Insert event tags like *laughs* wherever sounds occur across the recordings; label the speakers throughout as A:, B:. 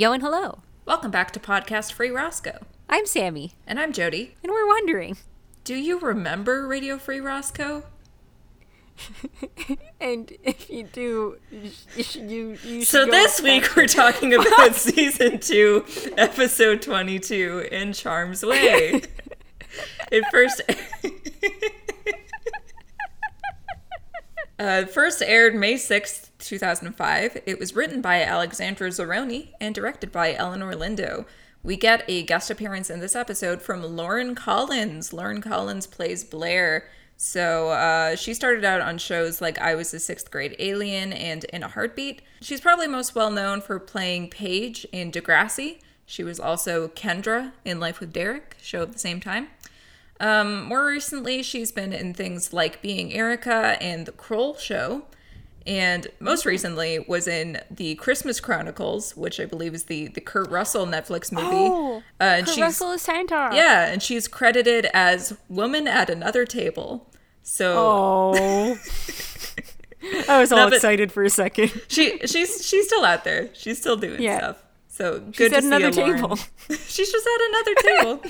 A: Yo and hello.
B: Welcome back to Podcast Free Roscoe.
A: I'm Sammy,
B: And I'm Jody.
A: and we're wondering.
B: Do you remember Radio Free Roscoe? *laughs*
A: And if you do, you should, you, you
B: So this week we're *laughs* talking about season two, episode twenty-two, in Charm's Way. *laughs* It first uh, first aired May sixth, two thousand five. It was written by Alexandra Zarowny and directed by Eleanor Lindo. We get a guest appearance in this episode from Lauren Collins. Lauren Collins plays Blair. So uh, she started out on shows like I Was a Sixth Grade Alien and In a Heartbeat. She's probably most well known for playing Paige in Degrassi. She was also Kendra in Life with Derek, show of the same time. Um, more recently, she's been in things like Being Erica and The Kroll Show. And most recently was in the Christmas Chronicles, which I believe is the, the Kurt Russell Netflix movie.
A: Oh,
B: Uh, and
A: Kurt
B: she's
A: Russell is Santa.
B: yeah, and she's credited as woman at another table. So
A: Oh. *laughs* I was all
B: but-
A: excited for a second.
B: she she's she's still out there. She's still doing
A: Yeah.
B: stuff. So good
A: She's
B: to
A: at
B: see
A: another
B: you, Lauren.
A: table. *laughs*
B: she's just at another table.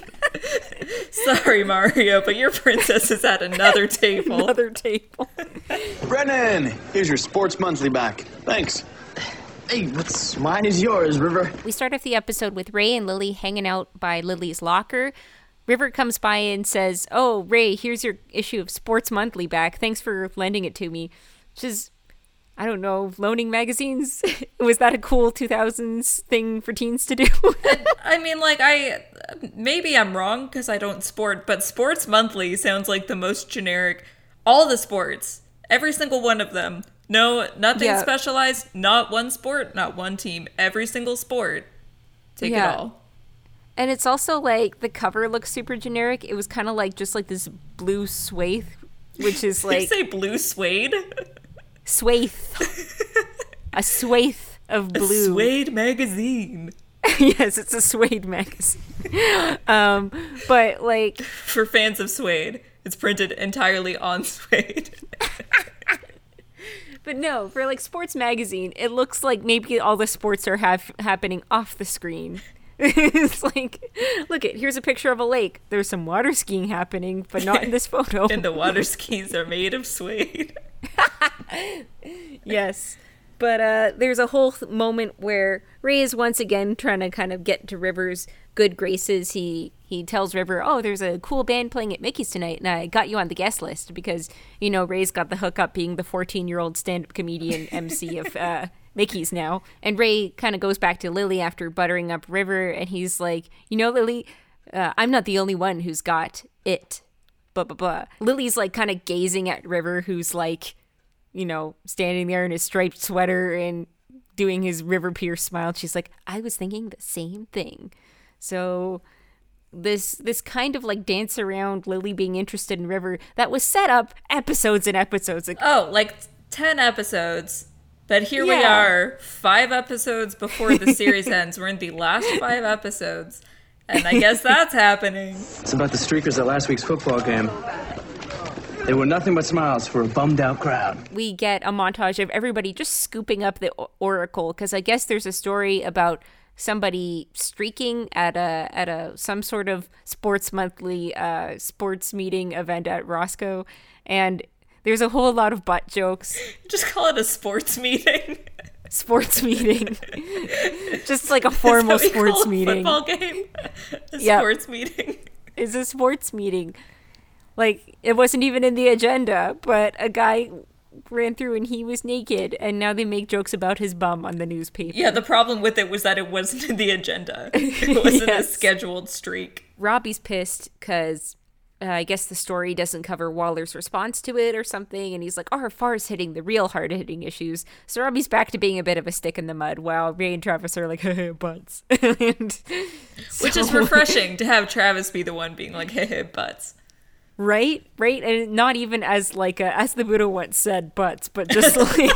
B: *laughs* Sorry, Mario, but your princess is at another *laughs* table.
A: Another table.
C: Brennan, here's your sports monthly back. Thanks.
D: Hey, what's mine is yours, River.
A: We start off the episode with Ray and Lily hanging out by Lily's locker. River comes by and says, Oh, Ray, here's your issue of Sports Monthly back. Thanks for lending it to me. Which is, I don't know, loaning magazines? *laughs* Was that a cool 2000s thing for teens to do? *laughs*
B: I mean, like I maybe I'm wrong because I don't sport, but Sports Monthly sounds like the most generic. All the sports, every single one of them. No, nothing
A: Yeah.
B: specialized. Not one sport, not one team. Every single sport. Take
A: Yeah.
B: it all.
A: and it's also like the cover looks super generic. It was kind of like just like this blue swathe, which is
B: Did *laughs* you
A: like
B: say blue suede?
A: Swathe. *laughs* a swathe of blue.
B: Suede magazine *laughs*
A: yes, it's a suede magazine. um, but like, *laughs*
B: for fans of suede. It's printed entirely on suede.
A: but no, for like sports magazine, it looks like maybe all the sports are have happening off the screen. it's like, look it. here's a picture of a lake. There's some water skiing happening, but not in this photo.
B: and the water skis are made of suede. *laughs*
A: yes. But uh, there's a whole th- moment where Ray is once again trying to kind of get to River's good graces. He he tells River, "Oh, there's a cool band playing at Mickey's tonight, and I got you on the guest list because you know Ray's got the hookup being the 14 year old stand up comedian *laughs* MC of uh, Mickey's now." And Ray kind of goes back to Lily after buttering up River, and he's like, "You know, Lily, uh, I'm not the only one who's got it." Blah blah blah. Lily's like kind of gazing at River, who's like you know, standing there in his striped sweater and doing his River Pierce smile. She's like, I was thinking the same thing. So this this kind of like dance around Lily being interested in River that was set up episodes and episodes ago.
B: Oh, like 10 episodes. But here we are, five episodes before the series *laughs* ends. We're in the last five episodes. And I guess that's happening.
D: It's about the streakers at last week's football game. They were nothing but smiles for a bummed out crowd.
A: we get a montage of everybody just scooping up the oracle because I guess there's a story about somebody streaking at a at a some sort of sports monthly uh, sports meeting event at Roscoe, and there's a whole lot of butt jokes. *laughs*
B: Just call it a sports meeting.
A: Sports *laughs* meeting, just like a formal
B: That's what we
A: sports meeting.
B: Football game. *laughs* A
A: Yep.
B: sports meeting.
A: Is a sports meeting. Like it wasn't even in the agenda, but a guy ran through and he was naked, and now they make jokes about his bum on the newspaper.
B: Yeah, the problem with it was that it wasn't in the agenda. It *laughs* wasn't a scheduled streak.
A: Robbie's pissed because uh, I guess the story doesn't cover Waller's response to it or something, and he's like, "Oh, Far's hitting the real hard hitting issues." So Robbie's back to being a bit of a stick in the mud, while Ray and Travis are like, *laughs* "Butts," *laughs* and *laughs*
B: Which is refreshing to have Travis be the one being like, hey, hey, butts.
A: right? Right, and not even as like a, as the Buddha once said, "Butts," but just like.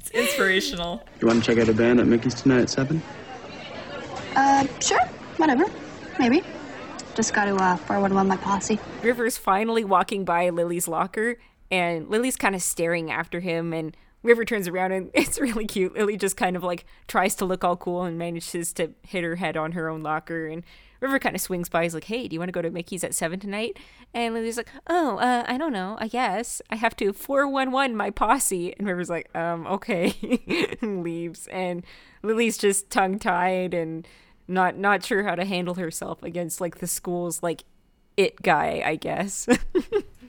B: It's inspirational.
D: You want to check out a band at Mickey's tonight at 7?
E: Uh, sure. Whatever. Maybe. Just got to uh, forward along my posse.
A: River's finally walking by Lily's locker, and Lily's kind of staring after him and River turns around and *laughs* it's really cute. Lily just kind of like tries to look all cool and manages to hit her head on her own locker and River kind of swings by. He's like, "Hey, do you want to go to Mickey's at seven tonight?" And Lily's like, "Oh, uh, I don't know. I guess I have to four one one my posse." And River's like, "Um, okay," *laughs* and leaves. And Lily's just tongue tied and not not sure how to handle herself against like the school's like it guy, I guess. *laughs*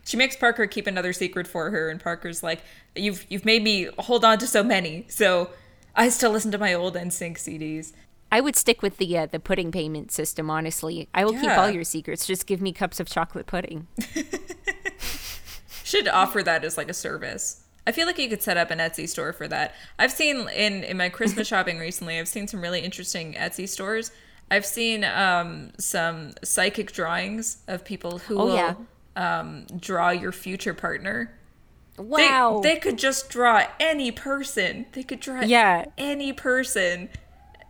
B: She makes Parker keep another secret for her, and Parker's like, "You've you've made me hold on to so many, so I still listen to my old NSYNC CDs."
A: I would stick with the uh, the pudding payment system. Honestly, I will keep all your secrets. Just give me cups of chocolate pudding. *laughs*
B: Should offer that as like a service. I feel like you could set up an Etsy store for that. I've seen in in my Christmas *laughs* shopping recently. I've seen some really interesting Etsy stores. I've seen um, some psychic drawings of people who
A: Oh,
B: will
A: yeah.
B: um, draw your future partner.
A: Wow.
B: they could just draw any person. They could draw
A: Yeah.
B: any person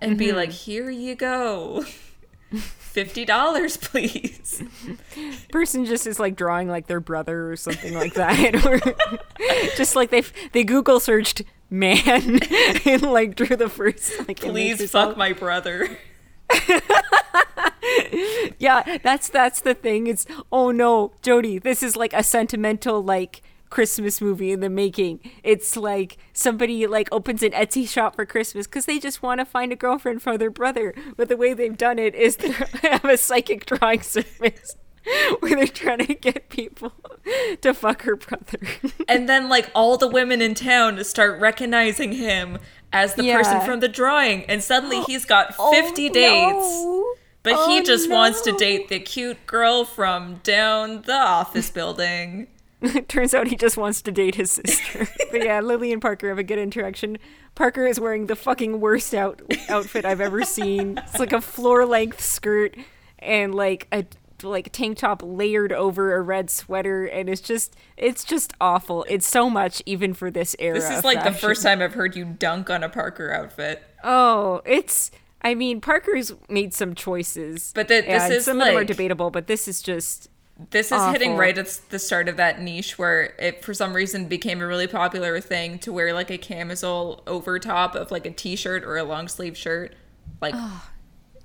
B: and be like, "Here you go, *laughs* fifty dollars, please." *laughs*
A: person just is like drawing like their brother or something like that or *laughs* just like they they google searched man *laughs* and like drew the first like
B: Please fuck my brother.
A: yeah that's that's the thing it's oh no jody this is like a sentimental like christmas movie in the making. It's like somebody like opens an etsy shop for christmas because they just want to find a girlfriend for their brother but the way they've done it is *laughs* they have a psychic drawing service *laughs* where they're trying to get people to fuck her brother. *laughs*
B: And then like all the women in town start recognizing him as the person from the drawing and suddenly *gasps* he's got 50
A: Oh,
B: dates
A: no.
B: but
A: Oh,
B: he just wants to date the cute girl from down the office building *laughs*
A: Turns out he just wants to date his sister. *laughs* but yeah, Lily and Parker have a good interaction. Parker is wearing the fucking worst out outfit I've ever seen. It's like a floor length skirt and like a like tank top layered over a red sweater and it's just it's just awful. It's so much even for this era.
B: this is like the first time i've heard you dunk on a parker outfit
A: Oh, it's I mean Parker's made some choices.
B: But th- this is
A: some of them are debatable, but this is just
B: this is hitting right at the start of that niche where it for some reason became a really popular thing to wear like a camisole over top of like a t-shirt or a long sleeve shirt like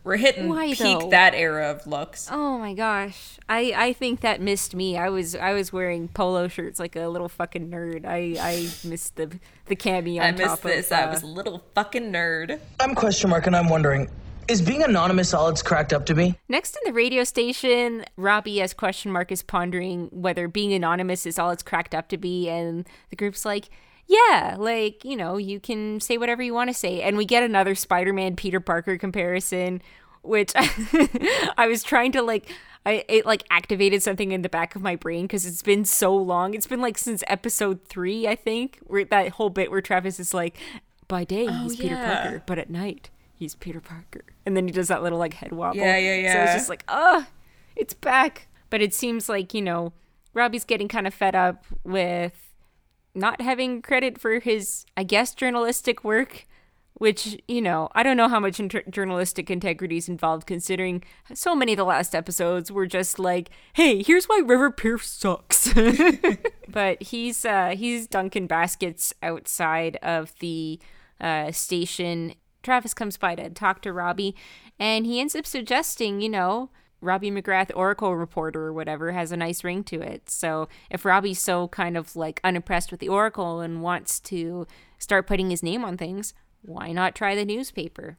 B: we're hitting
A: Why,
B: peak
A: though?
B: that era of looks
A: Oh my gosh. I I think that missed me. I was I was wearing polo shirts like a little fucking nerd. I I missed the the cami on
B: i
A: top
B: missed this
A: of,
B: i
A: uh,
B: was a little fucking nerd
F: I'm question mark and I'm wondering, is being anonymous all it's cracked up to be?
A: Next in the radio station, Robbie as question mark is pondering whether being anonymous is all it's cracked up to be and the group's like yeah, like, you know, you can say whatever you want to say. And we get another Spider Man Peter Parker comparison, which *laughs* I was trying to like I it like activated something in the back of my brain because it's been so long. It's been like since episode three, I think, where that whole bit where Travis is like, by day oh, he's Peter
B: yeah.
A: Parker, but at night he's Peter Parker. And then he does that little like head wobble.
B: Yeah, yeah, yeah.
A: So it's just like, oh, it's back. But it seems like, you know, Robbie's getting kind of fed up with not having credit for his, I guess, journalistic work, which, you know, I don't know how much inter- journalistic integrity is involved considering so many of the last episodes were just like, hey, here's why River Pierce sucks. *laughs* but he's uh he's dunking baskets outside of the uh station. Travis comes by to talk to Robbie and he ends up suggesting, you know, Robbie McGrath, Oracle reporter or whatever, has a nice ring to it. So if Robbie's so kind of like unimpressed with the Oracle and wants to start putting his name on things, why not try the newspaper?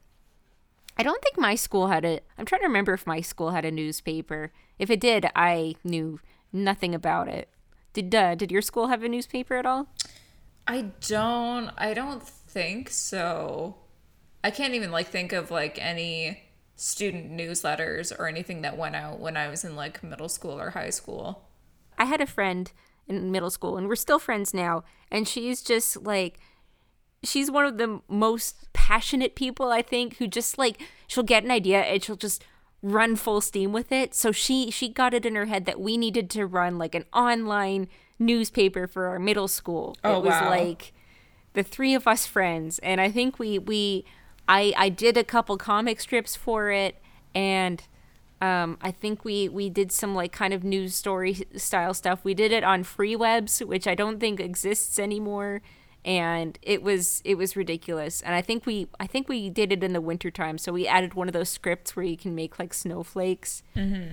A: I don't think my school had a. I'm trying to remember if my school had a newspaper. If it did, I knew nothing about it. Did uh, did your school have a newspaper at all?
B: i don't i don't think so i can't even like think of like any student newsletters or anything that went out when i was in like middle school or high school
A: I had a friend in middle school, and we're still friends now. And she's just like, she's one of the most passionate people I think who just like she'll get an idea and she'll just run full steam with it. So she she got it in her head that we needed to run like an online newspaper for our middle school.
B: Oh,
A: it was
B: wow.
A: like the three of us friends, and I think we we I I did a couple comic strips for it, and Um, I think we we did some like kind of news story style stuff. We did it on Freewebs, which I don't think exists anymore, and it was it was ridiculous. And I think we I think we did it in the wintertime, so we added one of those scripts where you can make like snowflakes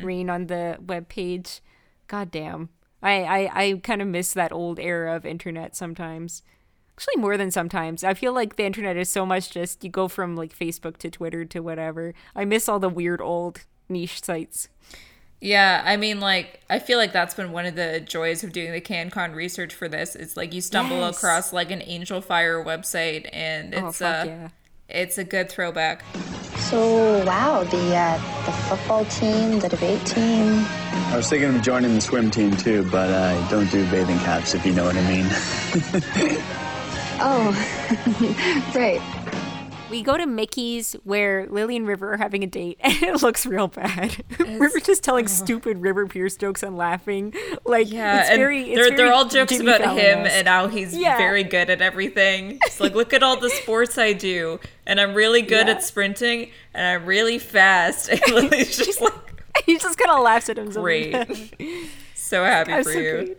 A: rain on the web page. God damn. I, I, I kind of miss that old era of internet sometimes. Actually, more than sometimes. I feel like the internet is so much just you go from like Facebook to Twitter to whatever. I miss all the weird old niche sites.
B: Yeah, I mean, like, I feel like that's been one of the joys of doing the CanCon research for this. It's like you stumble
A: Yes.
B: across like an Angelfire website, and
A: Oh,
B: it's
A: fuck
B: uh,
A: yeah.
B: it's a good throwback.
E: So, wow, the uh, the football team, the debate team.
C: I was thinking of joining the swim team too, but I don't do bathing caps, if you know what I mean. *laughs*
E: Oh, *laughs* right.
A: We go to Mickey's where Lily and River are having a date, *laughs* and it looks real bad. *laughs* River just telling stupid River Pierce jokes and laughing. Like,
B: Yeah,
A: it's
B: and
A: very. It's
B: they're,
A: very
B: they're all jokes
A: Jimmy
B: about him
A: Fallon-esque.
B: and how he's
A: Yeah.
B: very good at everything. It's like, look at all the sports I do, and I'm really good
A: Yeah.
B: at sprinting, and I'm really fast. And Lily's just like,
A: he just kind of laughs at himself.
B: great. so happy
A: I'm
B: for
A: so
B: you.
A: great.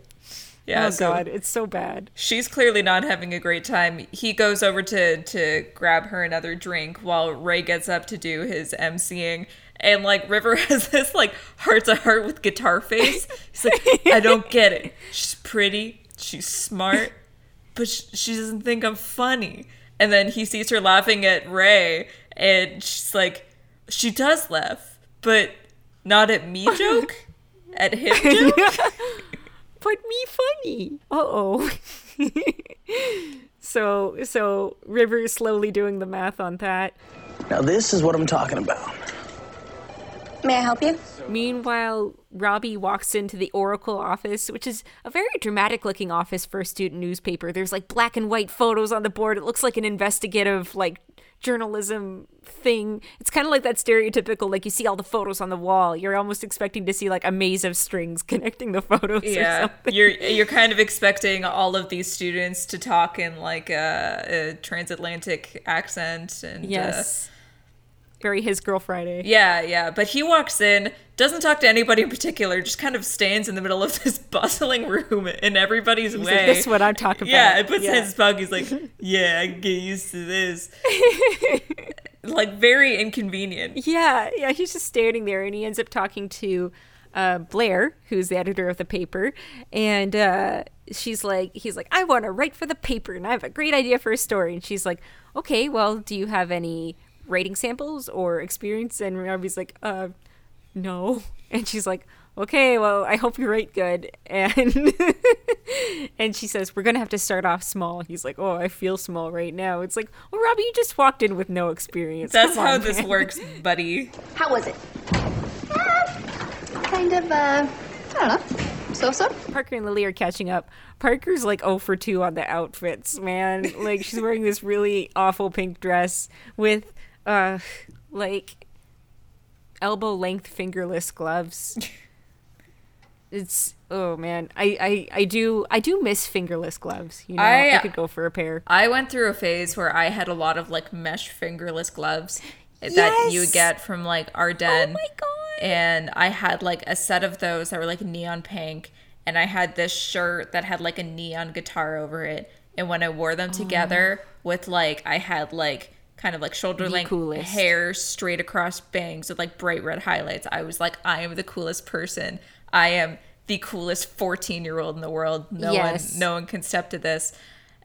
B: Oh, yeah,
A: oh
B: so
A: god, it's so bad.
B: she's clearly not having a great time. He goes over to to grab her another drink while Ray gets up to do his emceeing. And like River *laughs* has this like heart to heart with guitar face. He's like, I don't *laughs* get it. She's pretty, she's smart, but sh- she doesn't think I'm funny. And then he sees her laughing at Ray, and she's like, she does laugh, but not at me *laughs* joke, at him joke.
A: But me funny. Uh oh. *laughs* so so River's slowly doing the math on that.
F: Now, this is what I'm talking about.
E: May I help you?
A: Meanwhile, Robbie walks into the Oracle office, which is a very dramatic looking office for a student newspaper. There's like black and white photos on the board. It looks like an investigative, like, journalism thing. It's kind of like that stereotypical, like, you see all the photos on the wall. You're almost expecting to see, like, a maze of strings *laughs* connecting the photos or
B: yeah
A: something.
B: you're you're kind of expecting all of these students to talk in like a, a transatlantic accent and uh,
A: Yes. Very his girl Friday.
B: yeah yeah but he walks in doesn't talk to anybody in particular just kind of stands in the middle of *laughs* this bustling room in everybody's
A: He's
B: way
A: like, this is what I'm talking about.
B: yeah it puts in his bug he's like *laughs* yeah i can get used to this *laughs* like very inconvenient
A: Yeah, yeah, he's just standing there and he ends up talking to uh, Blair, who's the editor of the paper, and uh, she's like, he's like, I want to write for the paper and I have a great idea for a story. And she's like, okay, well, do you have any writing samples or experience? And Robbie's like, uh, no. *laughs* And she's like, okay, well, I hope you write good. And *laughs* and she says, we're gonna have to start off small. He's like, oh, I feel small right now. It's like, well, Robbie, you just walked in with no experience.
B: that's
A: Come
B: how
A: on,
B: this
A: man."
B: works buddy
E: How was it? kind of, uh, I don't know. So so.
A: Parker and Lily are catching up. Parker's like 0 for 2 on the outfits, man. Like she's wearing this really awful pink dress with uh like elbow length fingerless gloves. *laughs* It's oh man. I, I I do I do miss fingerless gloves. You know, I,
B: I-
A: could go for a pair.
B: I went through a phase where I had a lot of like mesh fingerless gloves that you would get from like Arden.
A: Oh my god.
B: And I had like a set of those that were like neon pink. And I had this shirt that had like a neon guitar over it. And when I wore them together with like, I had like kind of like shoulder length hair straight across bangs with like bright red highlights. I was like, I am the coolest person. I am the coolest 14 year old in the world. No
A: Yes.
B: one, no one can step to this.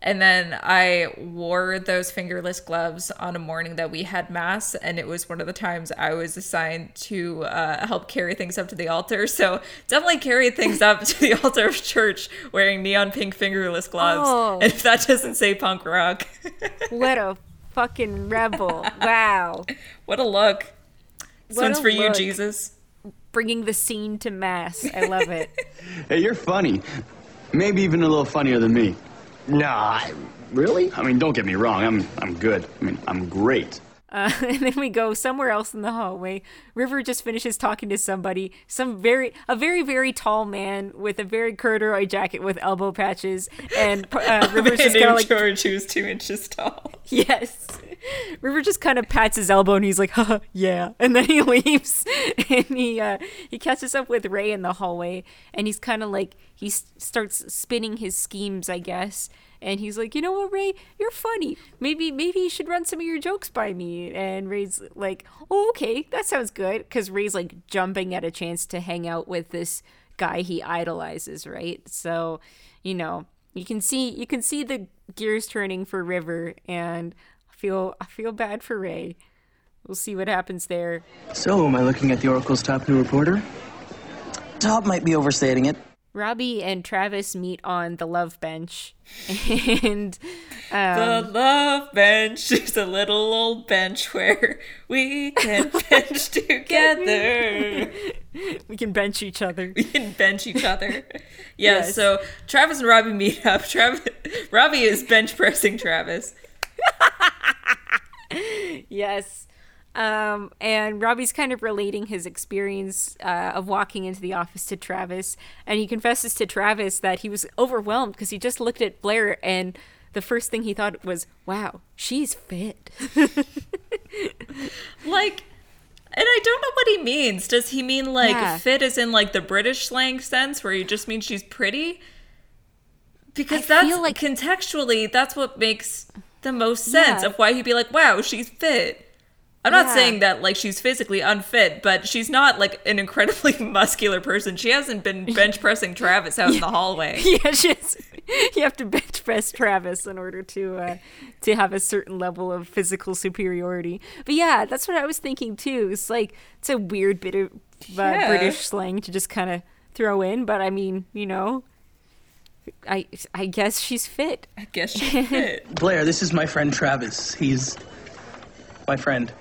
B: And then I wore those fingerless gloves on a morning that we had mass, and it was one of the times I was assigned to uh, help carry things up to the altar. So definitely carried things up to the *laughs* altar of church wearing neon pink fingerless gloves.
A: Oh.
B: And if that doesn't say punk rock, *laughs*
A: What a fucking rebel. Wow. *laughs*
B: what a look! This
A: What
B: one's
A: a
B: for you. Jesus.
A: Bringing the scene to mass. I love it. *laughs*
C: Hey, you're funny. Maybe even a little funnier than me.
F: Nah, really?
C: I mean, don't get me wrong. I'm I'm good. I mean, I'm great.
A: Uh, *laughs* and then we go somewhere else in the hallway. River just finishes talking to somebody, some very, a very, very tall man with a very corduroy jacket with elbow patches, and uh, *laughs* River's just kind of like,
B: George, who's two inches tall. *laughs*
A: yes. *laughs* River just kind of pats his elbow and he's like, Haha, yeah. *laughs* And then he *laughs* leaves and he uh, he catches up with Ray in the hallway and he's kind of like, he s- starts spinning his schemes, I guess. And he's like, you know what, Ray, you're funny. Maybe maybe you should run some of your jokes by me. And Ray's like, oh, okay, that sounds good. Because Ray's like jumping at a chance to hang out with this guy he idolizes, right? So, you know, you can see you can see the gears turning for River, and feel I feel bad for Ray. We'll see what happens there.
D: So, am I looking at the Oracle's top new reporter?
F: Top might be overstating it.
A: Robbie and Travis meet on the love bench, *laughs* and um,
B: The love bench is a little old bench where we can *laughs* bench together. *laughs*
A: we can bench each other.
B: We can bench each other. Yeah,
A: Yes.
B: so Travis and Robbie meet up. Travis, Robbie is bench pressing Travis. *laughs*
A: Yes. Um, and Robbie's kind of relating his experience uh, of walking into the office to Travis, and he confesses to Travis that he was overwhelmed because he just looked at Blair, and the first thing he thought was, "Wow, she's fit." *laughs*
B: Like, and I don't know what he means. Does he mean like
A: Yeah.
B: fit as in like the British slang sense where he just means she's pretty? Because
A: I
B: that's
A: like-
B: contextually, that's what makes the most sense
A: Yeah.
B: of why he'd be like, wow, she's fit. I'm not
A: Yeah.
B: saying that like she's physically unfit, but she's not like an incredibly *laughs* muscular person. She hasn't been *laughs* bench pressing Travis out in the hallway. *laughs*
A: yeah, she's, you have to bench press Travis in order to uh, to have a certain level of physical superiority. But yeah, that's what I was thinking too. It's like it's a weird bit of uh,
B: Yeah.
A: British slang to just kind of throw in, but I mean, you know, I I guess she's fit.
B: I guess she's *laughs* fit.
D: Blair, this is my friend Travis. He's my friend.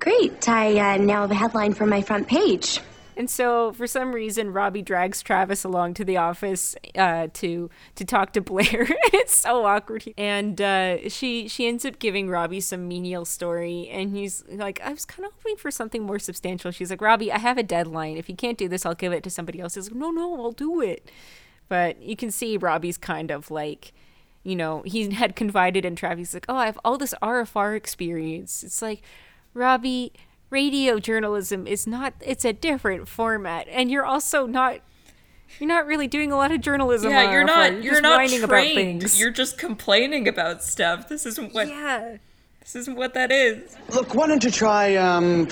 G: Great. I uh, now have a headline for my front page.
A: And so, for some reason, Robbie drags Travis along to the office uh, to to talk to Blair. *laughs* it's so awkward. And uh, she she ends up giving Robbie some menial story, and he's like, "I was kind of hoping for something more substantial." She's like, "Robbie, I have a deadline. If you can't do this, I'll give it to somebody else." He's like, "No, no, I'll do it." But you can see Robbie's kind of like, you know, he *laughs* had confided in Travis. He's like, "Oh, I have all this RFR experience." It's like, Robbie, radio journalism is not it's a different format and you're also not you're not really doing a lot of journalism
B: Yeah, you're not
A: You're
B: you're not
A: whining about
B: trained.
A: things.
B: You're just complaining about stuff. This isn't what
A: yeah
B: this isn't what that is.
C: Look, why don't you try, um,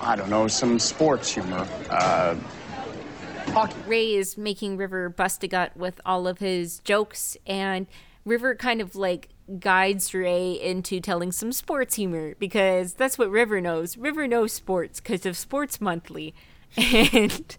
C: I don't know, some sports humor? Uh,
A: ray is making river bust a gut with all of his jokes and river kind of like guides ray into telling some sports humor because that's what river knows. River knows sports because of sports monthly. *laughs* And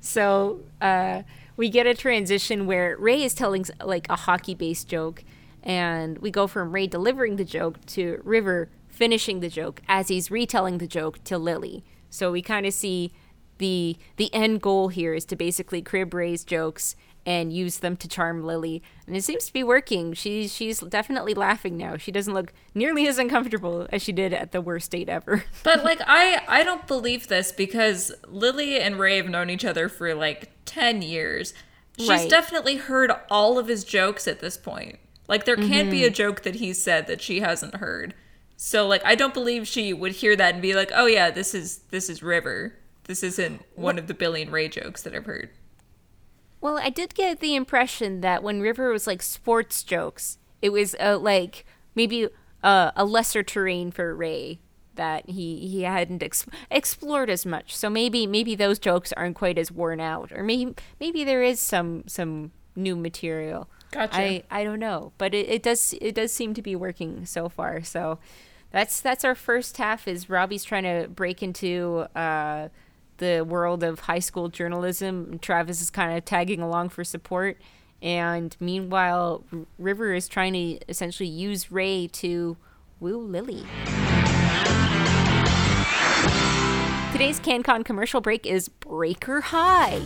A: so uh, we get a transition where ray is telling like a hockey based joke and we go from ray delivering the joke to river finishing the joke as he's retelling the joke to lily. So we kind of see the the end goal here is to basically crib Ray's jokes and use them to charm Lily, and it seems to be working. She's she's definitely laughing now. She doesn't look nearly as uncomfortable as she did at the worst date ever. *laughs*
B: But like I I don't believe this because Lily and Ray have known each other for like 10 years. She's
A: Right.
B: definitely heard all of his jokes at this point. Like there can't be a
A: Mm-hmm.
B: joke that he said that she hasn't heard. So like I don't believe she would hear that and be like, "Oh yeah, this is this is River. This isn't one of the billion Ray jokes that I've heard."
A: Well, I did get the impression that when River was like sports jokes, it was uh, like maybe uh, a lesser terrain for Ray that he he hadn't ex- explored as much. So maybe maybe those jokes aren't quite as worn out, or maybe maybe there is some some new material.
B: Gotcha.
A: I I don't know, but it, it does it does seem to be working so far. So that's that's our first half. Is Robbie's trying to break into. Uh, the world of high school journalism. Travis is kind of tagging along for support. And meanwhile, River is trying to essentially use Ray to woo Lily. Today's CanCon commercial break is Breaker High.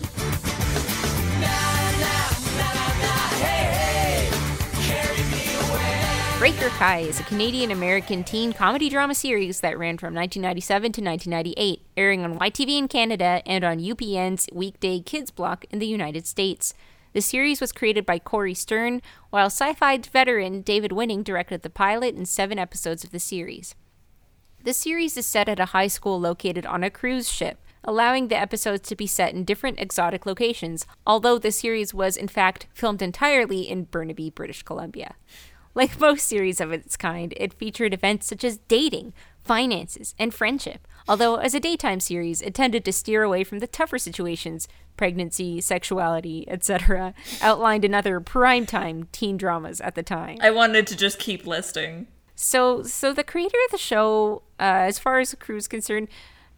A: Breaker High is a Canadian American teen comedy drama series that ran from 1997 to 1998, airing on YTV in Canada and on UPN's weekday kids block in the United States. The series was created by Corey Stern, while sci fi veteran David Winning directed the pilot and seven episodes of the series. The series is set at a high school located on a cruise ship, allowing the episodes to be set in different exotic locations, although the series was in fact filmed entirely in Burnaby, British Columbia. Like most series of its kind, it featured events such as dating, finances, and friendship, although as a daytime series, it tended to steer away from the tougher situations pregnancy, sexuality, etc., outlined in other primetime teen dramas at the time.
B: I wanted to just keep listing.
A: So, so the creator of the show, uh, as far as the crew is concerned,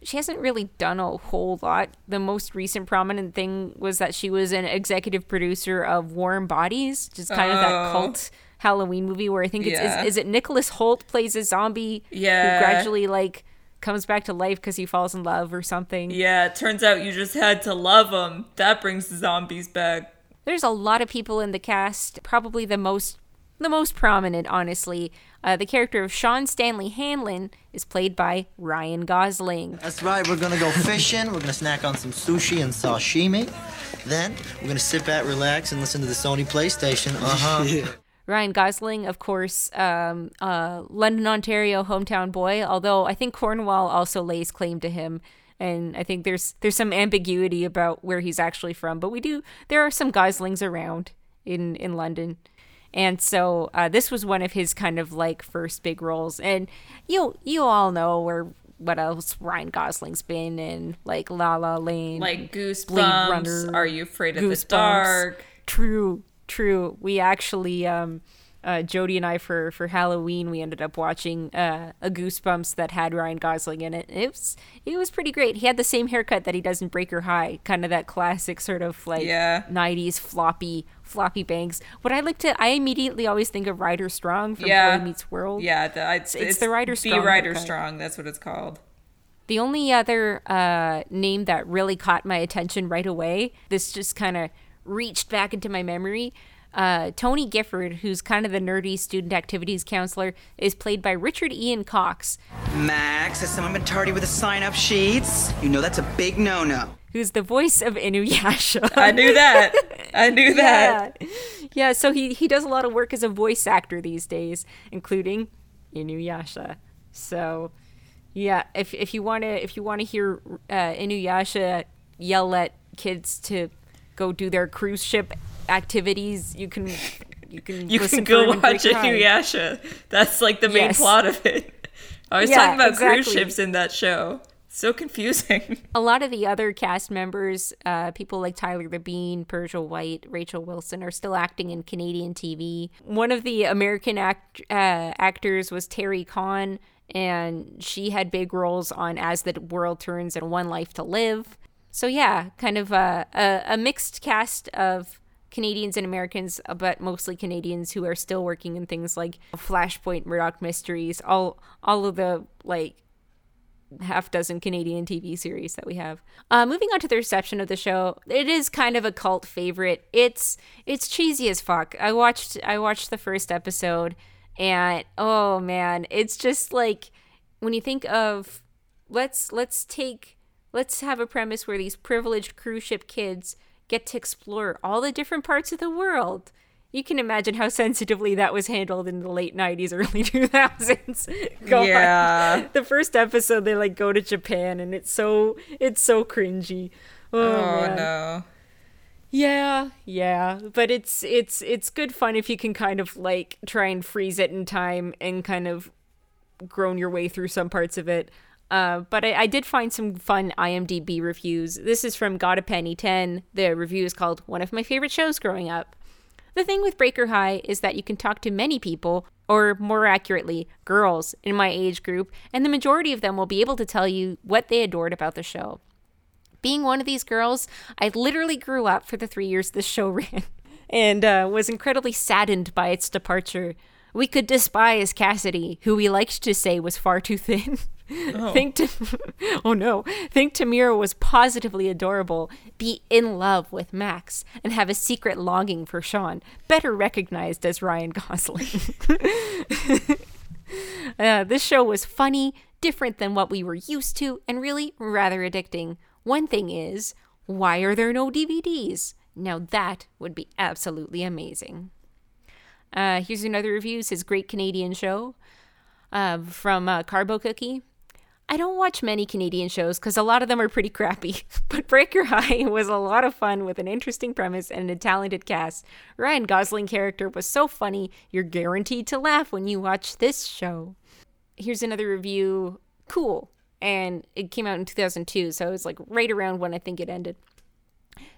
A: she hasn't really done a whole lot. The most recent prominent thing was that she was an executive producer of Warm Bodies, just kind of that
B: Oh.
A: cult Halloween movie where I think it's
B: Yeah.
A: is, is it Nicholas Hoult plays a zombie
B: Yeah.
A: who gradually like comes back to life because he falls in love or something.
B: Yeah, it turns out you just had to love him. That brings the zombies back.
A: There's a lot of people in the cast. Probably the most the most prominent, honestly. Uh, the character of Sean Stanley Hanlon is played by Ryan Gosling.
H: That's right, we're gonna go fishing, we're gonna snack on some sushi and sashimi. Then we're gonna sit back, relax, and listen to the Sony PlayStation. Uh-huh. *laughs*
A: Ryan Gosling, of course, um, uh, London, Ontario hometown boy. Although I think Cornwall also lays claim to him, and I think there's there's some ambiguity about where he's actually from. But we do there are some Goslings around in in London, and so uh, this was one of his kind of like first big roles. And you you all know where what else Ryan Gosling's been in, like La La Land,
B: Like Goosebumps.
A: Blade Runner,
B: Are you afraid of the dark?
A: True, true. We actually, um, uh, Jody and I for for Halloween, we ended up watching uh, a Goosebumps that had Ryan Gosling in it. It was it was pretty great. He had the same haircut that he does in Breaker High, kind of that classic sort of like
B: Yeah.
A: '90s floppy floppy bangs. What I like to, I immediately always think of Ryder Strong from
B: Yeah.
A: Boy Meets World.
B: Yeah, the, it's,
A: it's the Ryder
B: The
A: Strong
B: Ryder
A: haircut.
B: Strong, that's what it's called.
A: The only other uh, name that really caught my attention right away, this just kind of reached back into my memory. Uh, Tony Gifford, who's kind of the nerdy student activities counselor, is played by Richard Ian Cox,
I: Max, has someone been tardy with the sign up sheets? You know that's a big no no.
A: who's the voice of Inuyasha.
B: I knew that. I knew *laughs* that.
A: yeah. yeah, so he, he does a lot of work as a voice actor these days, including Inuyasha. So, yeah, if if you want to if you want to hear uh, Inuyasha yell at kids to go do their cruise ship activities, you can you can *laughs*
B: You can go watch. Inuyasha. That's like the main
A: Yes.
B: plot of it. I was
A: Yeah,
B: talking about cruise ships in that show. So confusing. *laughs*
A: a lot of the other cast members, uh, people like Tyler Labine, Persia White, Rachel Wilson, are still acting in Canadian TV. One of the American act- uh, actors was Terri Conn, and she had big roles on As the World Turns and One Life to Live. So yeah, kind of a, a, a mixed cast of Canadians and Americans, uh, but mostly Canadians who are still working in things like Flashpoint, Murdoch Mysteries, all all of the like half dozen Canadian TV series that we have. Uh, moving on to the reception of the show, it is kind of a cult favorite. It's it's cheesy as fuck. I watched I watched the first episode, and oh man, it's just like when you think of let's let's take let's have a premise where these privileged cruise ship kids get to explore all the different parts of the world. You can imagine how sensitively that was handled in the late 90s, *laughs* early 2000s. *laughs* God.
B: Yeah. *laughs*
A: The first episode they like go to Japan and it's so it's so cringy. Oh,
B: Oh no.
A: Yeah, yeah, but it's it's it's good fun if you can kind of like try and freeze it in time and kind of groan your way through some parts of it. Uh, but I, I did find some fun IMDb reviews. This is from Got a Penny 10. The review is called One of My Favorite Shows Growing Up. The thing with Breaker High is that you can talk to many people, or more accurately, girls in my age group, and the majority of them will be able to tell you what they adored about the show. Being one of these girls, I literally grew up for the three years this show *laughs* ran and uh, was incredibly saddened by its departure. We could despise Cassidy, who we liked to say was far too thin. *laughs* Think to, oh no, think Tamira was positively adorable, be in love with Max, and have a secret longing for Sean, better recognized as Ryan Gosling. *laughs* Uh, this show was funny, different than what we were used to, and really rather addicting. One thing is, why are there no DVDs? Now that would be absolutely amazing. Uh, here's another review. It says Great Canadian Show uh, from uh, Carbo Cookie. I don't watch many Canadian shows because a lot of them are pretty crappy, *laughs* but Breaker High *laughs* was a lot of fun with an interesting premise and a talented cast. Ryan Gosling character was so funny, you're guaranteed to laugh when you watch this show. Here's another review. Cool. And it came out in 2002, so it was like right around when I think it ended.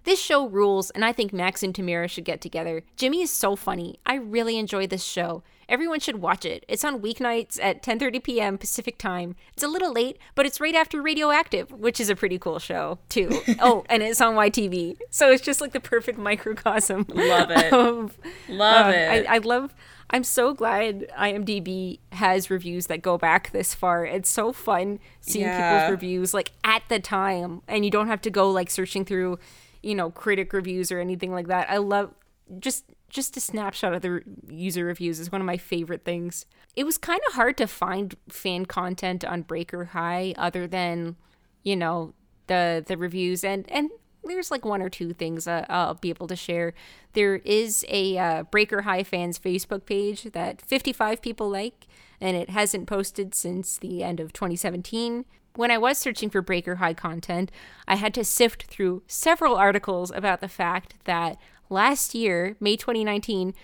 A: This show rules, and I think Max and Tamira should get together. Jimmy is so funny. I really enjoy this show. Everyone should watch it. It's on weeknights at 10:30 p.m. Pacific time. It's a little late, but it's right after Radioactive, which is a pretty cool show too. *laughs* oh, and it's on YTV, so it's just like the perfect microcosm.
B: Love it. *laughs*
A: Of,
B: Love
A: uh,
B: it.
A: I, I love. I'm so glad IMDb has reviews that go back this far. It's so fun seeing
B: Yeah.
A: people's reviews like at the time, and you don't have to go like searching through, you know, critic reviews or anything like that. I love just just a snapshot of the user reviews is one of my favorite things. It was kind of hard to find fan content on Breaker High other than, you know, the the reviews and and there's like one or two things uh, I'll be able to share. There is a uh, Breaker High fans Facebook page that 55 people like, and it hasn't posted since the end of 2017. When I was searching for Breaker High content, I had to sift through several articles about the fact that last year, May 2019,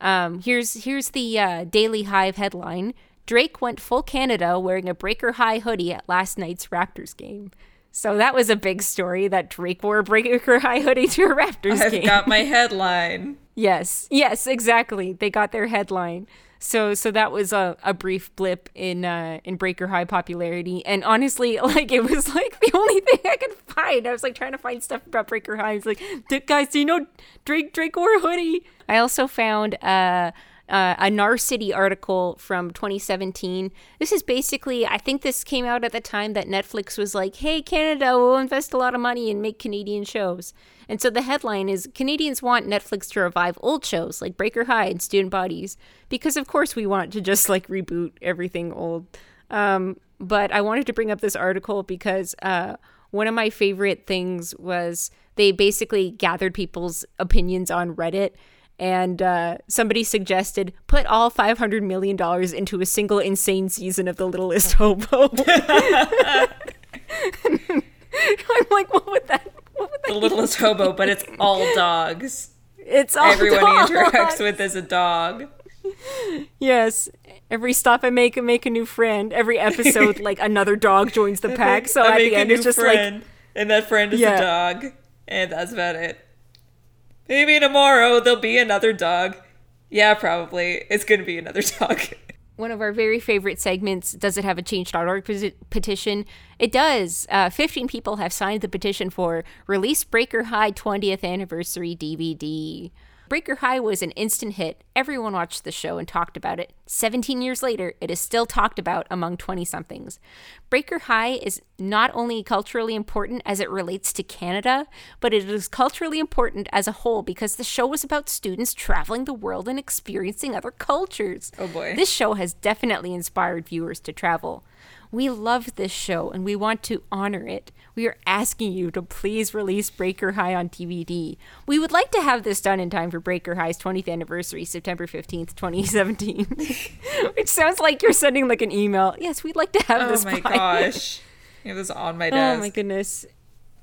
A: um, here's here's the uh, Daily Hive headline: Drake went full Canada wearing a Breaker High hoodie at last night's Raptors game. So that was a big story that Drake wore a Breaker *laughs* High hoodie to a Raptors game.
B: I've
A: game.
B: got my headline. *laughs*
A: Yes, yes, exactly. They got their headline. So so that was a, a brief blip in uh, in Breaker High popularity. And honestly, *laughs* like it was like the only *laughs* thing I could find. I was like trying to find stuff about Breaker High. It's like, "D- guys, do you know Drake Drake a hoodie? I also found uh, uh, a Narcity article from 2017. This is basically, I think this came out at the time that Netflix was like, hey, Canada we'll invest a lot of money and make Canadian shows. And so the headline is Canadians want Netflix to revive old shows like Breaker High and Student Bodies because, of course, we want to just like reboot everything old. Um, but I wanted to bring up this article because uh, one of my favorite things was they basically gathered people's opinions on Reddit. And uh, somebody suggested put all five hundred million dollars into a single insane season of The Littlest Hobo. *laughs* I'm like, what would that? What would that
B: The littlest hobo, but it's all dogs.
A: It's all
B: Everyone
A: dogs.
B: he interacts with is a dog.
A: Yes. Every stop I make, I make a new friend. Every episode, *laughs* like another dog joins the pack. So
B: I
A: at the end, it's just
B: friend,
A: like,
B: and that friend is
A: Yeah.
B: a dog, and that's about it. Maybe tomorrow there'll be another dog. Yeah, probably. It's gonna be another *laughs* dog.
A: one of our very favorite segments, Does It Have a Change.org peti- petition? It does. Uh, 15 people have signed the petition for Release Breaker High 20th Anniversary DVD. Breaker High was an instant hit. Everyone watched the show and talked about it. 17 years later, it is still talked about among 20 somethings. Breaker High is not only culturally important as it relates to Canada, but it is culturally important as a whole because the show was about students traveling the world and experiencing other cultures.
B: Oh boy.
A: This show has definitely inspired viewers to travel. We love this show and we want to honor it. We are asking you to please release Breaker High on DVD. We would like to have this done in time for Breaker High's 20th anniversary, September 15th, 2017. *laughs* Which sounds like you're sending like an email. Yes, we'd like to have
B: oh
A: this Oh
B: my
A: by.
B: gosh. *laughs* It was on my desk.
A: Oh my goodness.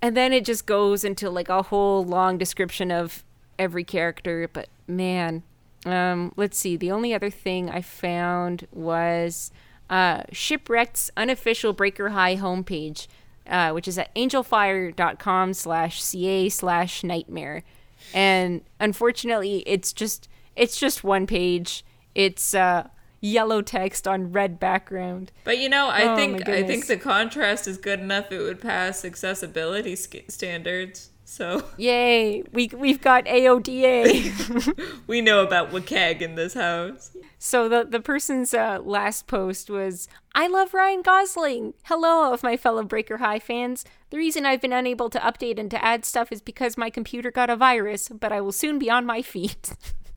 A: And then it just goes into like a whole long description of every character, but man, um, let's see. The only other thing I found was uh, Shipwreck's unofficial Breaker High homepage, uh, which is at angelfire.com slash ca slash nightmare. And unfortunately, it's just it's just one page. It's uh, yellow text on red background.
B: But you know, I
A: Oh,
B: think I think the contrast is good enough. It would pass accessibility standards. So *laughs*
A: Yay! We we've got AODA. *laughs*
B: we know about WCAG in this house.
A: so the the person's uh, last post was, "I love Ryan Gosling. Hello, of my fellow Breaker High fans. The reason I've been unable to update and to add stuff is because my computer got a virus, but I will soon be on my feet."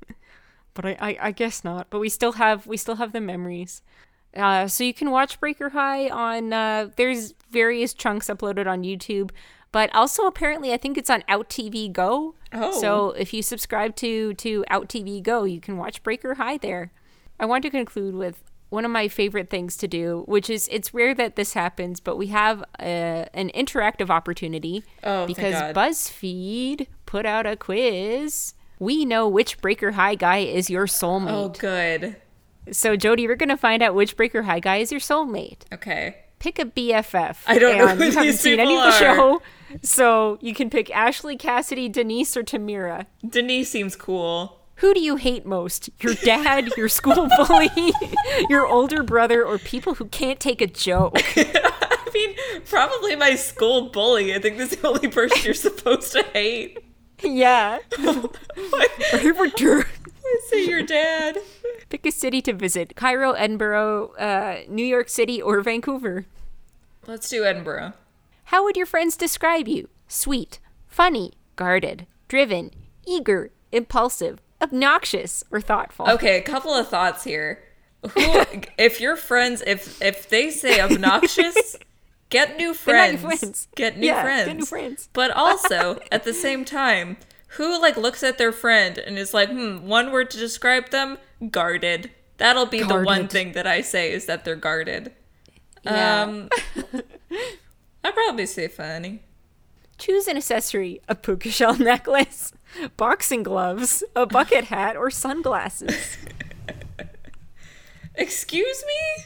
A: *laughs* but I, I I guess not. But we still have we still have the memories. Uh, so you can watch Breaker High on uh, there's various chunks uploaded on YouTube, but also apparently I think it's on Out TV Go.
B: Oh.
A: So if you subscribe to to Out TV Go, you can watch Breaker High there. I want to conclude with one of my favorite things to do, which is it's rare that this happens, but we have a, an interactive opportunity
B: Oh,
A: because. BuzzFeed put out a quiz. We know which Breaker High guy is your soulmate.
B: Oh, good.
A: So Jody, we're gonna find out which Breaker High guy is your soulmate.
B: Okay.
A: Pick a BFF.
B: I don't know
A: and
B: who
A: you haven't
B: these
A: seen any of the
B: are.
A: show, so you can pick Ashley, Cassidy, Denise, or Tamira.
B: Denise seems cool.
A: Who do you hate most? Your dad, *laughs* your school bully, your older brother, or people who can't take a joke? *laughs*
B: I mean, probably my school bully. I think that's the only person you're supposed to hate. *laughs*
A: yeah. *laughs*
B: I say your dad.
A: Pick a city to visit Cairo, Edinburgh, uh, New York City, or Vancouver.
B: Let's do Edinburgh.
A: How would your friends describe you? Sweet, funny, guarded, driven, eager, impulsive, obnoxious, or thoughtful?
B: Okay, a couple of thoughts here. Who, *laughs* if your friends, if if they say obnoxious, get new
A: They're not your
B: friends.
A: friends.
B: Get new
A: Yeah,
B: friends.
A: get new friends.
B: But *laughs* also, at the same time, who like looks at their friend and is like, hmm, one word to describe them: guarded. That'll be the one thing that I say is that they're guarded.
A: Yeah.
B: Um, *laughs* I'd probably say funny.
A: Choose an accessory a puka shell *laughs* necklace, boxing gloves, a bucket hat, or sunglasses.
B: Excuse me?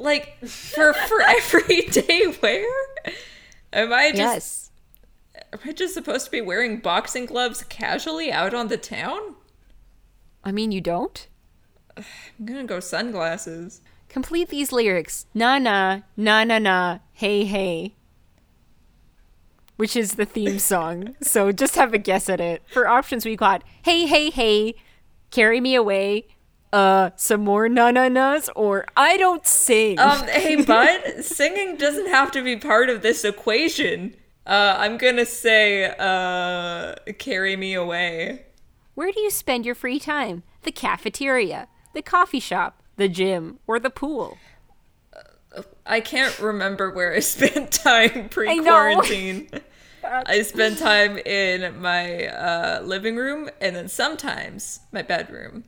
B: Like for for everyday *laughs* wear? Am I just
A: yes.
B: am I just supposed to be wearing boxing gloves casually out on the town?
A: I mean, you don't?
B: I'm gonna go sunglasses.
A: Complete these lyrics. Na na, na na na, hey hey. Which is the theme *laughs* song. so just have a guess at it. For options, we got hey hey hey, carry me away, uh, some more na na nas, or I don't sing.
B: Um, hey *laughs* bud, singing doesn't have to be part of this equation. Uh, I'm gonna say, uh, carry me away.
A: Where do you spend your free time? The cafeteria, the coffee shop, the gym, or the pool?
B: I can't remember where I *laughs* spent time pre-quarantine. *laughs* I spent time in my uh, living room and then sometimes my bedroom.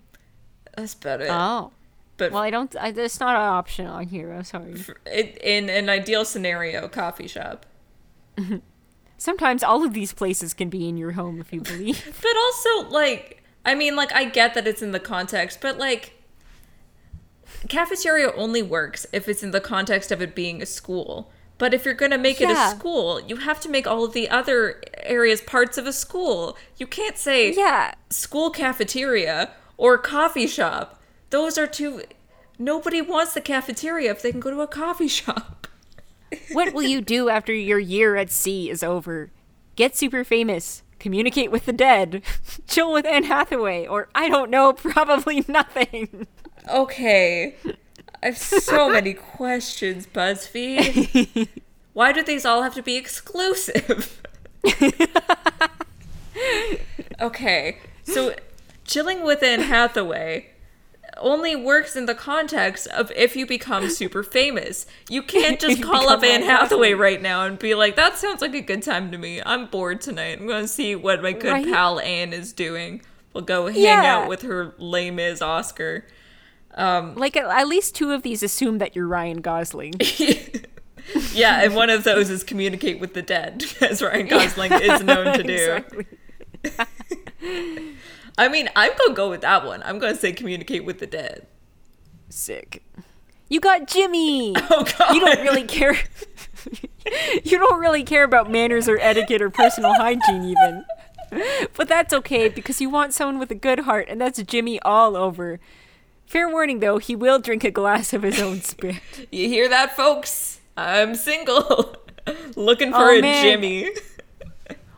B: That's about it.
A: Oh.
B: But
A: Well, I don't. I, that's not an option on here. I'm sorry.
B: it, in an ideal scenario, coffee shop. *laughs*
A: Sometimes all of these places can be in your home if you *laughs* believe.
B: But also, like, I mean, like, I get that it's in the context, but like, cafeteria only works if it's in the context of it being a school. But if you're gonna make it a school, you have to make all of the other areas parts of a school. You can't say
A: yeah.
B: school cafeteria or coffee shop. Those are two. Nobody wants the cafeteria if they can go to a coffee shop. *laughs*
A: What will you do after your year at sea is over? Get super famous. Communicate with the dead. *laughs* Chill with Anne Hathaway. Or, I don't know, *laughs* probably nothing.
B: Okay. I have so many questions, BuzzFeed. Why do these all have to be exclusive? okay, so chilling with Anne Hathaway only works in the context of if you become super famous. You can't just *laughs* call up Anne Hathaway right now and be like, that sounds like a good time to me. I'm bored tonight. I'm going to see what my good
A: Right?
B: pal Anne is doing. We'll go hang
A: Yeah.
B: out with her lame as Oscar. Um,
A: Like, at, at least two of these assume that you're Ryan Gosling. *laughs*
B: Yeah, and one of those is communicate with the dead, *laughs* as Ryan Gosling is known to do. I mean, I'm gonna go with that one. I'm gonna say communicate with the dead.
A: Sick. You got Jimmy! *laughs*
B: Oh god.
A: You don't really care. *laughs* you don't really care about manners or etiquette or personal hygiene, even. But that's okay because you want someone with a good heart, and that's Jimmy all over. Fair warning, though, he will drink a glass of his own spit. *laughs*
B: You hear that, folks? I'm single, looking for
A: Oh,
B: a
A: man.
B: Jimmy.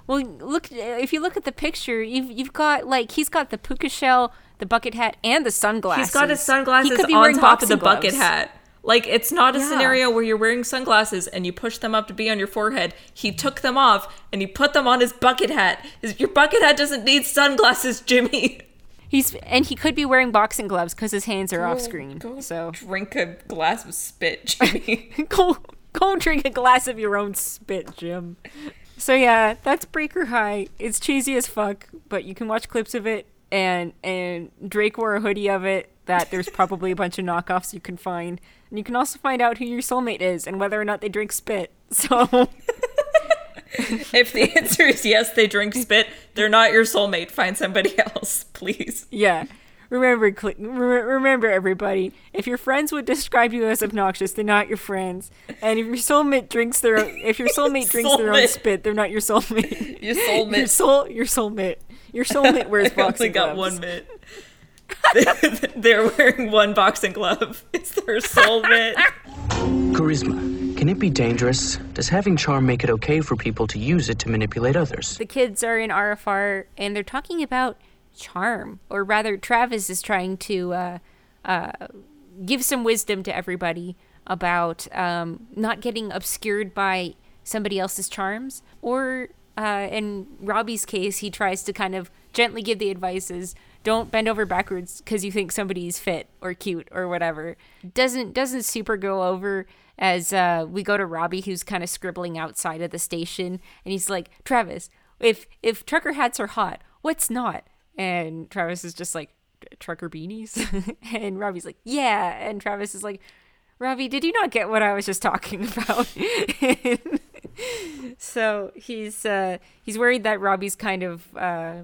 A: Well, look if you look at the picture, you've you've got like he's got the puka shell, the bucket hat, and the sunglasses.
B: He's got his
A: He
B: sunglasses
A: could be
B: on top of the
A: boxing
B: bucket hat. Like it's not a
A: Yeah.
B: scenario where you're wearing sunglasses and you push them up to be on your forehead. He took them off and he put them on his bucket hat. His, your bucket hat doesn't need sunglasses, Jimmy.
A: He's and he could be wearing boxing gloves because his hands are off screen. So
B: Drink a glass of spit, *laughs* Jimmy.
A: go go drink a glass of your own spit, Jim. So yeah, that's Breaker High. It's cheesy as fuck, but you can watch clips of it and and Drake wore a hoodie of it that there's probably a bunch of knockoffs you can find. And you can also find out who your soulmate is and whether or not they drink spit. *laughs* So
B: if the answer is yes, they drink spit, they're not your soulmate. Find somebody *laughs* else, please.
A: Yeah. Remember, remember, everybody. If your friends would describe you as obnoxious, they're not your friends. And if your soulmate drinks their, if your *laughs* soulmate drinks soulmate. their own spit, they're not your soulmate.
B: Your *laughs* soulmate.
A: Your soul, your soulmate. Your soulmate wears *laughs* boxing gloves. I only got one
B: mitt. they're wearing one boxing glove. It's their soulmate.
D: Charisma. Can it be dangerous? Does having charm make it okay for people to use it to manipulate others?
A: The kids are in RFR and they're talking about charm, or rather, Travis is trying to uh, uh, give some wisdom to everybody about um, not getting obscured by somebody else's charms. Or uh, in Robbie's case, he tries to kind of gently give the advices don't bend over backwards because you think somebody's fit or cute or whatever. Doesn't doesn't super go over as uh, we go to Robbie, who's kind of scribbling outside of the station, and he's like, Travis, if if trucker hats are hot, what's not? And Travis is just like, trucker beanies? *laughs* and Robbie's like, yeah. And Travis is like, Robbie, did you not get what I was just talking about? *laughs* so he's uh, he's worried that Robbie's kind of uh,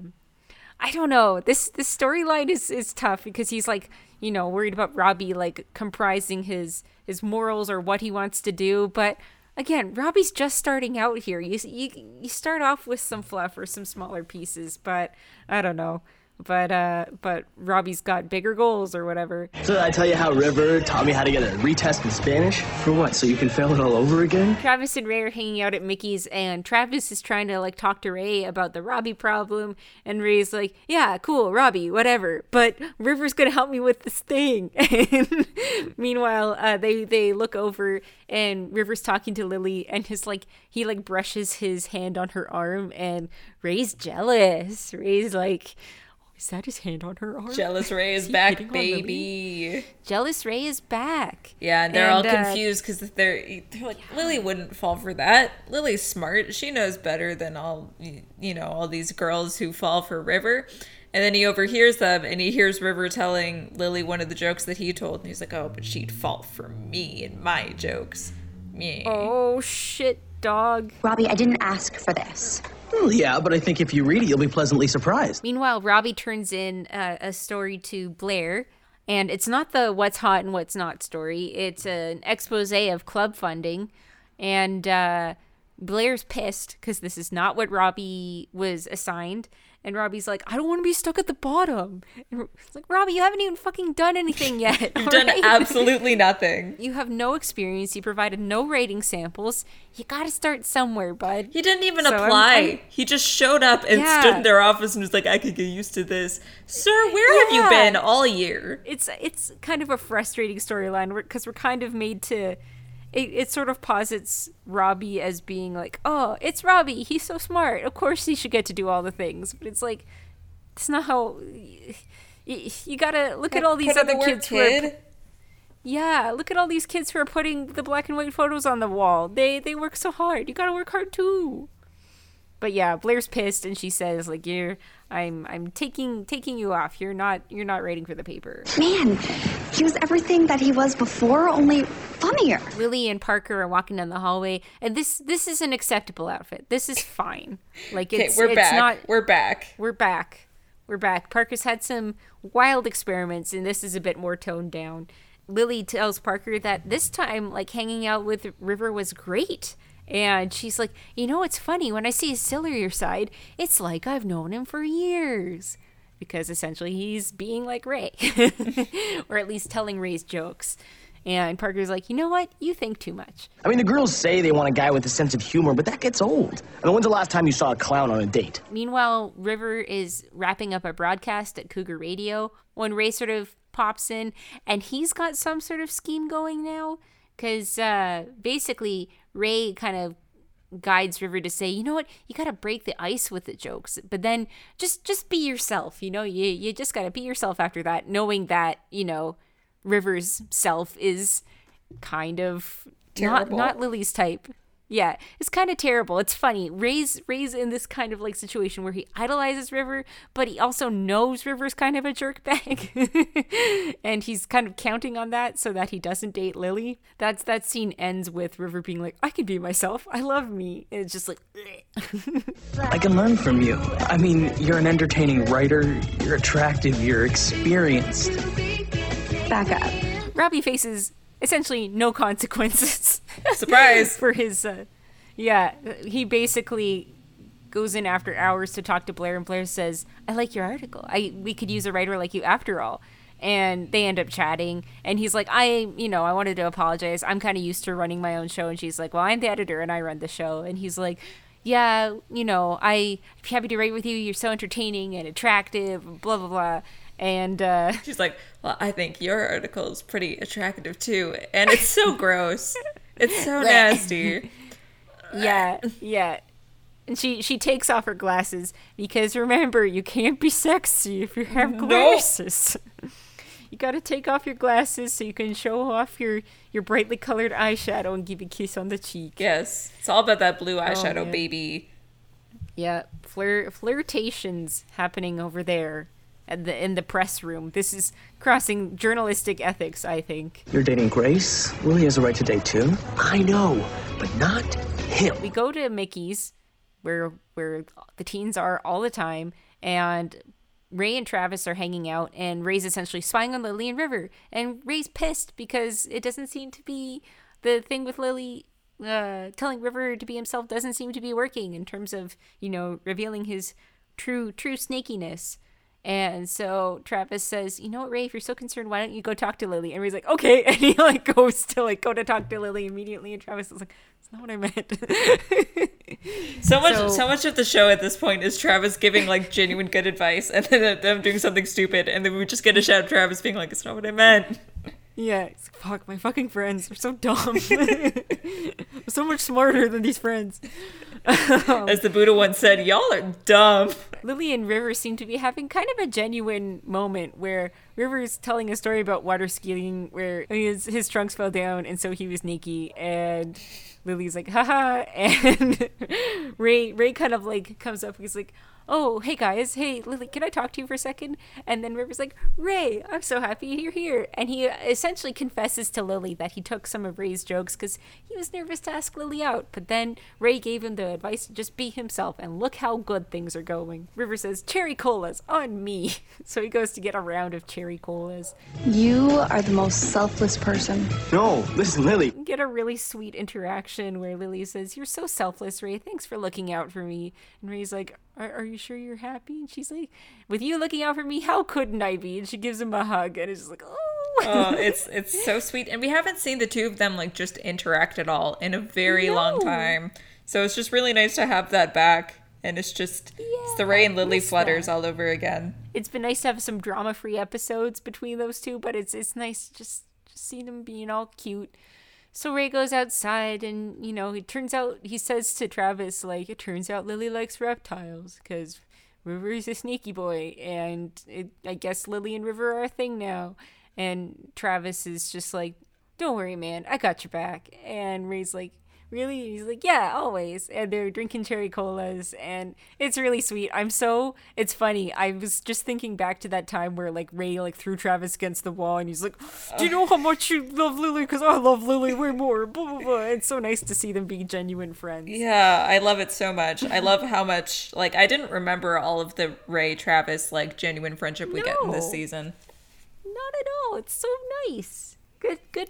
A: I don't know. This this storyline is is tough because he's like you know worried about Robbie like comprising his his morals or what he wants to do, but again, Robbie's just starting out here. You you you start off with some fluff or some smaller pieces, but I don't know but uh, but Robbie's got bigger goals or whatever.
C: So I tell you how River taught me how to get a retest in Spanish?
D: For what? So you can fail it all over again?
A: Travis and Ray are hanging out at Mickey's, and Travis is trying to like talk to Ray about the Robbie problem, and Ray's like, "Yeah, cool, Robbie, whatever." But River's gonna help me with this thing. *laughs* And meanwhile, uh, they they look over, and River's talking to Lily, and his like he like brushes his hand on her arm, and Ray's jealous. Ray's like is that his hand on her arm?
B: Jealous *laughs* Ray is, is back, baby.
A: Jealous Ray is back.
B: Yeah, and they're and, all uh, confused because they're they're like yeah. Lily wouldn't fall for that. Lily's smart. She knows better than all you know all these girls who fall for River. And then he overhears them and he hears River telling Lily one of the jokes that he told. And he's like, oh, but she'd fall for me and my jokes. Me.
A: Oh, shit, dog.
G: Robbie, I didn't ask for this.
F: Well, yeah, but I think if you read it, you'll be pleasantly surprised.
A: Meanwhile, Robbie turns in uh, a story to Blair, and it's not the what's hot and what's not story. It's an expose of club funding, and uh, Blair's pissed because this is not what Robbie was assigned. And Robbie's like, I don't want to be stuck at the bottom. And it's like, Robbie, you haven't even fucking done anything *laughs* yet.
B: You've done right? absolutely nothing. *laughs*
A: You have no experience. You provided no rating samples. You got to start somewhere, bud.
B: He didn't even so apply. I'm, I'm, he just showed up and yeah. stood in their office and was like, I could get used to this. Sir, where yeah. have you been all year?
A: It's it's kind of a frustrating storyline because we're kind of made to it, it sort of posits Robbie as being like, oh, it's Robbie. He's so smart. Of course he should get to do all the things. But it's like, it's not how. You, you gotta look at all these other kids kid. who are. Yeah, look at all these kids who are putting the black and white photos on the wall. They they work so hard. You gotta work hard too. But yeah, Blair's pissed and she says like you're I'm I'm taking taking you off. You're not you're not writing for the paper.
G: Man, he was everything that he was before, only funnier.
A: Lily and Parker are walking down the hallway, and this this is an acceptable outfit. This is fine. Like it's
B: we're
A: it's
B: back.
A: not
B: we're back.
A: We're back. We're back. Parker's had some wild experiments, and this is a bit more toned down. Lily tells Parker that this time, like hanging out with River was great. And she's like, you know, it's funny when I see his sillier side, it's like I've known him for years. Because essentially he's being like Ray, *laughs* or at least telling Ray's jokes. And Parker's like, you know what? You think too much.
F: I mean, the girls say they want a guy with a sense of humor, but that gets old. I mean, when's the last time you saw a clown on a date?
A: Meanwhile, River is wrapping up a broadcast at Cougar Radio when Ray sort of pops in, and he's got some sort of scheme going now. Because uh, basically, Ray kind of guides River to say, you know what, you gotta break the ice with the jokes, but then just just be yourself. You know, you you just gotta be yourself after that, knowing that you know River's self is kind of Terrible. not not Lily's type. Yeah, it's kind of terrible. It's funny. Ray's Ray's in this kind of like situation where he idolizes River, but he also knows River's kind of a jerk bag, *laughs* and he's kind of counting on that so that he doesn't date Lily. That's that scene ends with River being like, "I can be myself. I love me." And it's just like,
D: I can learn from you. I mean, you're an entertaining writer, you're attractive, you're experienced.
G: Back up.
A: Robbie faces essentially no consequences. *laughs*
B: Surprise!
A: for his, uh, yeah, he basically goes in after hours to talk to Blair, and Blair says, "I like your article. I we could use a writer like you after all." And they end up chatting, and he's like, "I, you know, I wanted to apologize. I'm kind of used to running my own show." And she's like, "Well, I'm the editor, and I run the show." And he's like. Yeah, you know, I, I'm happy to write with you. You're so entertaining and attractive, blah blah blah. And uh,
B: She's like, Well, I think your article is pretty attractive too. And it's so *laughs* gross. It's so nasty. *laughs*
A: yeah, yeah. And she she takes off her glasses because remember, you can't be sexy if you have glasses. *laughs* you got to take off your glasses so you can show off your your brightly colored eyeshadow and give a kiss on the cheek.
B: Yes. It's all about that blue oh, eyeshadow,
A: Oh,
B: baby.
A: Yeah, flir- flirtations happening over there at the in the press room. This is crossing journalistic ethics, I think.
D: You're dating Grace? Lily has a right to date too.
F: I know, but not him.
A: we go to Mickey's where where the teens are all the time and Ray and Travis are hanging out and Ray's essentially spying on Lily and River and Ray's pissed because it doesn't seem to be the thing with Lily uh, telling River to be himself doesn't seem to be working in terms of you know revealing his true true snakiness and so Travis says, "You know what, Ray? If you're so concerned, why don't you go talk to Lily?" And Ray's like, "Okay," *laughs* and he like goes to like go to talk to Lily immediately. And Travis is like, "That's not what I meant." *laughs*
B: So much
A: So-
B: so, much of the show at this point is Travis giving like genuine good advice and then them doing something stupid and then we just get a shout of Travis being like, It's not what I meant. *laughs*
A: Yeah, it's like, fuck, my fucking friends are so dumb. *laughs* I'm so much smarter than these friends.
B: Um, As the Buddha once said, Y'all are dumb.
A: Lily and River seem to be having kind of a genuine moment where River's telling a story about water skiing where his, his trunks fell down and so he was naked and Lily's like, haha. *laughs* And Ray, Ray kind of like comes up. He's like, oh, hey guys. Hey, Lily, can I talk to you for a second? And then River's like, Ray, I'm so happy you're here. And he essentially confesses to Lily that he took some of Ray's jokes because he was nervous to ask Lily out. But then Ray gave him the advice to just be himself and look how good things are going. River says, cherry colas on me. *laughs* So he goes to get a round of cherry colas.
E: You are the most selfless person.
F: No, listen, Lily.
A: Get a really sweet interaction where Lily says, You're so selfless, Ray. Thanks for looking out for me. And Ray's like, are, are you sure you're happy? And she's like, With you looking out for me, how couldn't I be? And she gives him a hug and it's just like, Oh.
B: Oh, it's *laughs* it's so sweet. And we haven't seen the two of them like just interact at all in a very long time. So it's just really nice to have that back. And it's just it's the Ray and Lily flutters
A: that.
B: all over again.
A: it's been nice to have some drama free episodes between those two, but it's it's nice just just see them being all cute. So Ray goes outside, and you know, it turns out he says to Travis, like, it turns out Lily likes reptiles because River is a sneaky boy, and it, I guess Lily and River are a thing now. And Travis is just like, don't worry, man, I got your back. And Ray's like, really? And he's like, yeah, always. And they're drinking cherry colas, and it's really sweet. I'm so, it's funny. I was just thinking back to that time where like Ray like threw Travis against the wall, and he's like, do you know how much you love Lily? Because I love Lily way more. Blah blah blah. It's so nice to see them be genuine friends.
B: Yeah, I love it so much. I love how much like I didn't remember all of the Ray Travis like genuine friendship we get in this season.
A: Not at all. It's so nice. Good, good,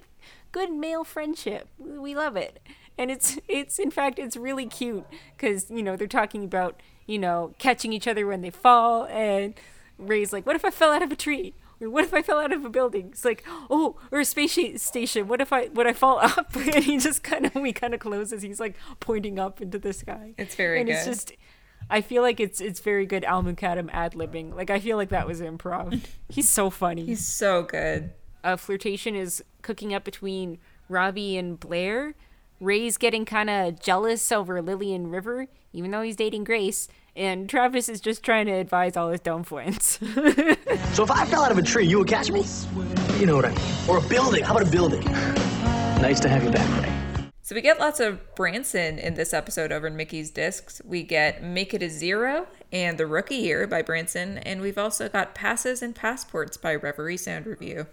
A: good male friendship. We love it, and it's it's in fact it's really cute because you know they're talking about you know catching each other when they fall, and Ray's like, "What if I fell out of a tree?" Or what if I fell out of a building? It's like, oh, or a space station. What if I would I fall up? *laughs* And he just kind of we kind of closes. He's like pointing up into the sky.
B: It's very
A: and it's
B: good.
A: just I feel like it's it's very good Al Mukadam ad libbing. Like I feel like that was improv. *laughs* He's so funny.
B: He's so good.
A: a flirtation is cooking up between Robbie and Blair. Ray's getting kind of jealous over Lily and River, even though he's dating Grace. And Travis is just trying to advise all his dumb friends. *laughs*
F: So if I fell out of a tree, you would catch me?
D: You know what I mean.
F: Or a building? How about a building?
D: Nice to have you back, Ray.
B: So we get lots of Branson in this episode over in Mickey's Discs. We get Make It a Zero and The Rookie Year by Branson, and we've also got Passes and Passports by Reverie Sound Review.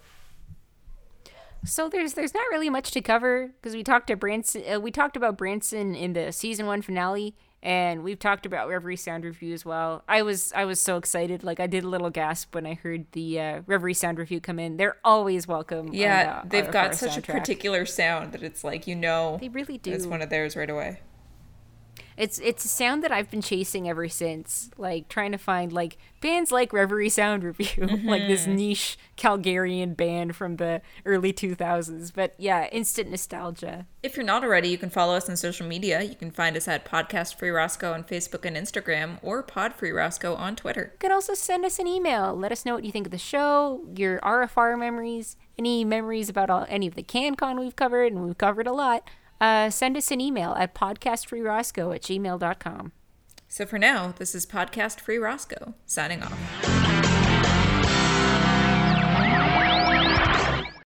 A: So there's there's not really much to cover because we talked to Branson. Uh, we talked about Branson in the season one finale, and we've talked about Reverie Sound Review as well. I was I was so excited, like I did a little gasp when I heard the uh, Reverie Sound Review come in. They're always welcome.
B: Yeah,
A: on, uh,
B: they've got such a particular sound that it's like you know
A: They really do.
B: it's one of theirs right away.
A: It's it's a sound that I've been chasing ever since, like trying to find like bands like Reverie Sound Review, *laughs* like this
B: Mm-hmm.
A: niche Calgarian band from the early 2000s. But yeah, instant nostalgia.
B: If you're not already, you can follow us on social media. You can find us at Podcast Free Roscoe on Facebook and Instagram, or Pod Free Roscoe on Twitter.
A: You can also send us an email. Let us know what you think of the show, your RFR memories, any memories about all, any of the CanCon we've covered, and we've covered a lot. Uh, send us an email at podcastfreeroscoe at gmail.com.
B: So for now, this is Podcast Free Roscoe signing off.